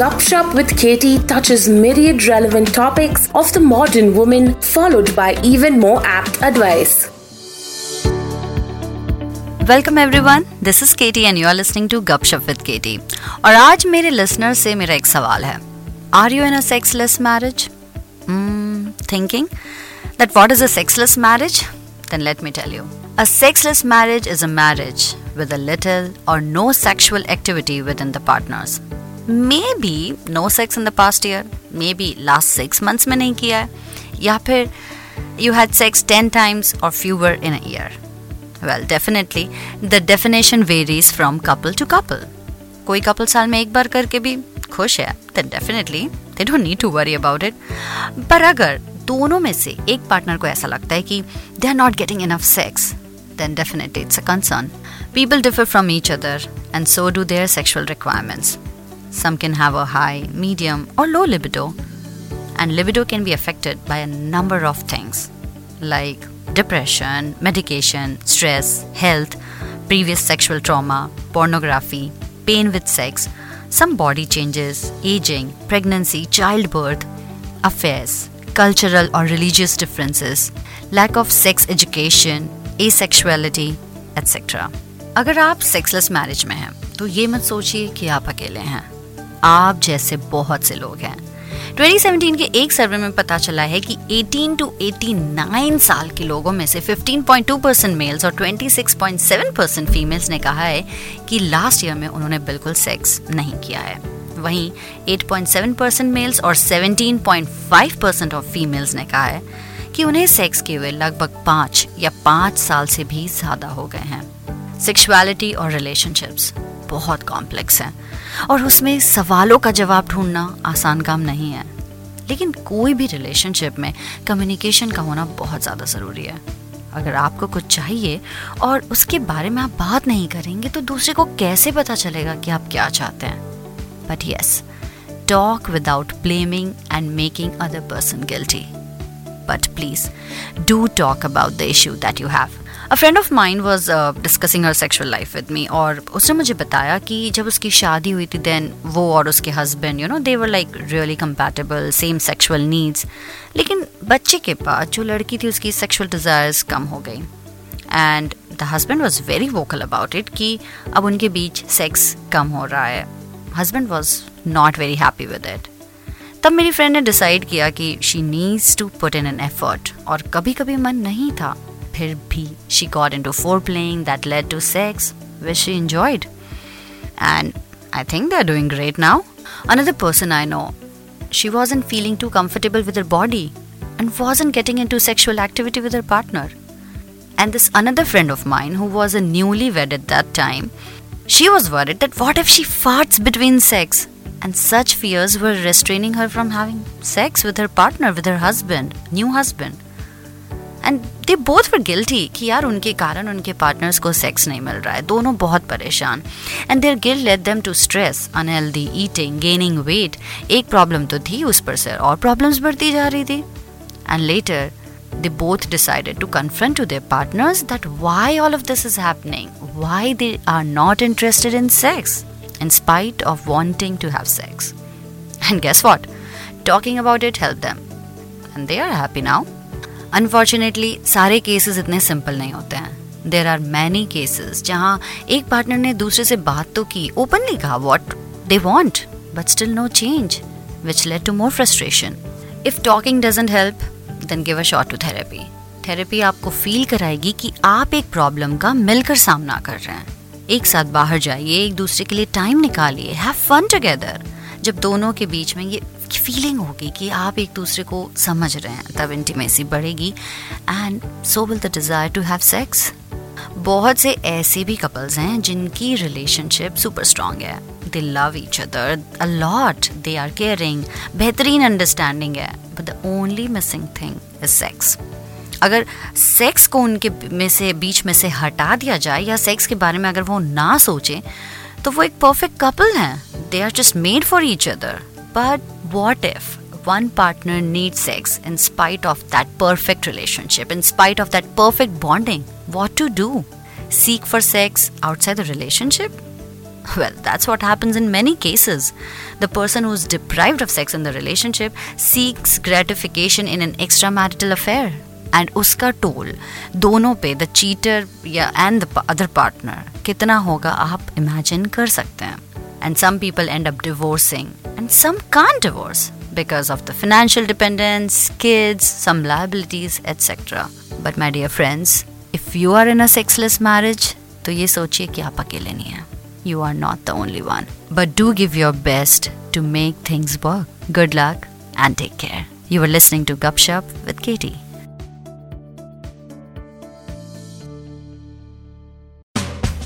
Gupshup with Katie touches myriad relevant topics of the modern woman, followed by even more apt advice. Welcome everyone this is KT and you are listening to Gupshup with KT और आज मेरे listener से मेरा एक सवाल है are you in a sexless marriage thinking that what is a sexless marriage then let me tell you a sexless marriage is a marriage with a little or no sexual activity within the partners. Maybe no sex in the past year, maybe last six months में नहीं किया है, या फिर you had sex 10 times or fewer in a year. Well, definitely, the definition varies from couple to couple. कोई couple साल में एक बार करके भी खुश है then definitely they don't need to worry about it. पर अगर दोनों में से एक पार्टनर को ऐसा लगता है कि they are not getting enough sex, then definitely it's a concern. People differ from each other, and so do their sexual requirements. Some can have a high, medium, or low libido, and libido can be affected by a number of things like depression, medication, stress, health, previous sexual trauma, pornography, pain with sex, some body changes, aging, pregnancy, childbirth, affairs, cultural or religious differences, lack of sex education, asexuality, etc. अगर आप sexless marriage में हैं तो ये मत सोचिए कि आप अकेले हैं आप जैसे बहुत से लोग हैं। 2017 के एक सर्वे में पता चला है कि 18 टू 89 साल के लोगों में से 15.2 परसेंट मेल्स और 26.7 परसेंट फीमेल्स ने कहा है कि लास्ट ईयर में उन्होंने बिल्कुल सेक्स नहीं किया है। वहीं 8.7 परसेंट मेल्स और 17.5 परसेंट ऑफ़ फीमेल्स ने कहा है कि उन्हें सेक्स के हुए लगभग पाँच या पाँच साल से भी ज़्यादा हो गए हैं। सेक्सुअलिटी और रिलेशनशिप्स बहुत कॉम्प्लेक्स हैं। और उसमें सवालों का जवाब ढूंढना आसान काम नहीं है। लेकिन कोई भी रिलेशनशिप में कम्युनिकेशन का होना बहुत ज़्यादा ज़रूरी है। अगर आपको कुछ चाहिए और उसके बारे में आप बात नहीं करेंगे तो दूसरे को कैसे पता चलेगा कि आप क्या चाहते हैं? But yes talk without blaming and making other person guilty but please do talk about the issue that you have a friend of mind was discussing her sexual life with me और उसने मुझे बताया कि जब उसकी शादी हुई थी देन वो और उसके husband you know they were like really compatible same sexual needs लेकिन बच्चे के पास जो लड़की थी उसकी सेक्शुअल डिज़ायर्स कम हो गई and the husband was very vocal about it कि अब उनके बीच सेक्स कम हो रहा है husband was not very happy with it तब मेरी फ्रेंड ने डिसाइड किया कि she needs to put in an effort और कभी कभी मन नहीं था फिर भी she got into foreplay that led to sex, which she enjoyed. And I think they're doing great now. Another person I know, she wasn't feeling too comfortable with her body and wasn't getting into sexual activity with her partner. And this another friend of mine who was a newlywed at that time, she was worried that what if she farts between sex? And such fears were restraining her from having sex with her partner, with her husband, new husband. And they both were guilty कि यार उनके कारण उनके partners को sex नहीं मिल रहा है दोनों बहुत परेशान and their guilt led them to stress unhealthy eating gaining weight एक प्रॉब्लम तो थी उस पर से और प्रॉब्लम्स बढ़ती जा रही थी and later they both decided to confront to their partners that why all of this is happening why they are not interested in sex In spite of wanting to have sex. And guess what? Talking about it helped them. And they are happy now. Unfortunately सारे cases इतने simple नहीं होते हैं. There are many cases जहाँ एक partner ने दूसरे से बात तो की ओपनली कहा what they want but still no change which led to more frustration if talking doesn't help then give a shot to therapy therapy आपको फील कराएगी कि आप एक प्रॉब्लम का मिलकर सामना कर रहे हैं. एक साथ बाहर जाइए, एक दूसरे के लिए टाइम निकालिए हैव फन टुगेदर जब दोनों के बीच में ये फीलिंग होगी कि आप एक दूसरे को समझ रहे हैं, तब इंटीमेसी बढ़ेगी। And so will the desire to have sex बहुत से ऐसे भी कपल्स हैं जिनकी रिलेशनशिप सुपर स्ट्रांग है। They love each other a lot they are caring बेहतरीन अंडरस्टैंडिंग है। But the only missing thing is sex अगर सेक्स को उनके में से बीच में से हटा दिया जाए या सेक्स के बारे में अगर वो ना सोचे तो वो एक परफेक्ट कपल हैं। They are just made for each other but what if one partner need sex in spite of that perfect relationship in spite of that perfect bonding what to do seek for sex outside the relationship Well, that's what happens in many cases. The person who is deprived of sex in the relationship seeks gratification in an extramarital affair. And उसका toll दोनों पे the cheater या and the other partner कितना होगा आप imagine कर सकते हैं and some people end up divorcing and some can't divorce because of the financial dependence kids some liabilities etcetera but my dear friends if you are in a sexless marriage तो ये सोचिए कि आप अकेले नहीं हैं। You are not the only one but do give your best to make things work good luck and take care you are listening to Gupshup with Katie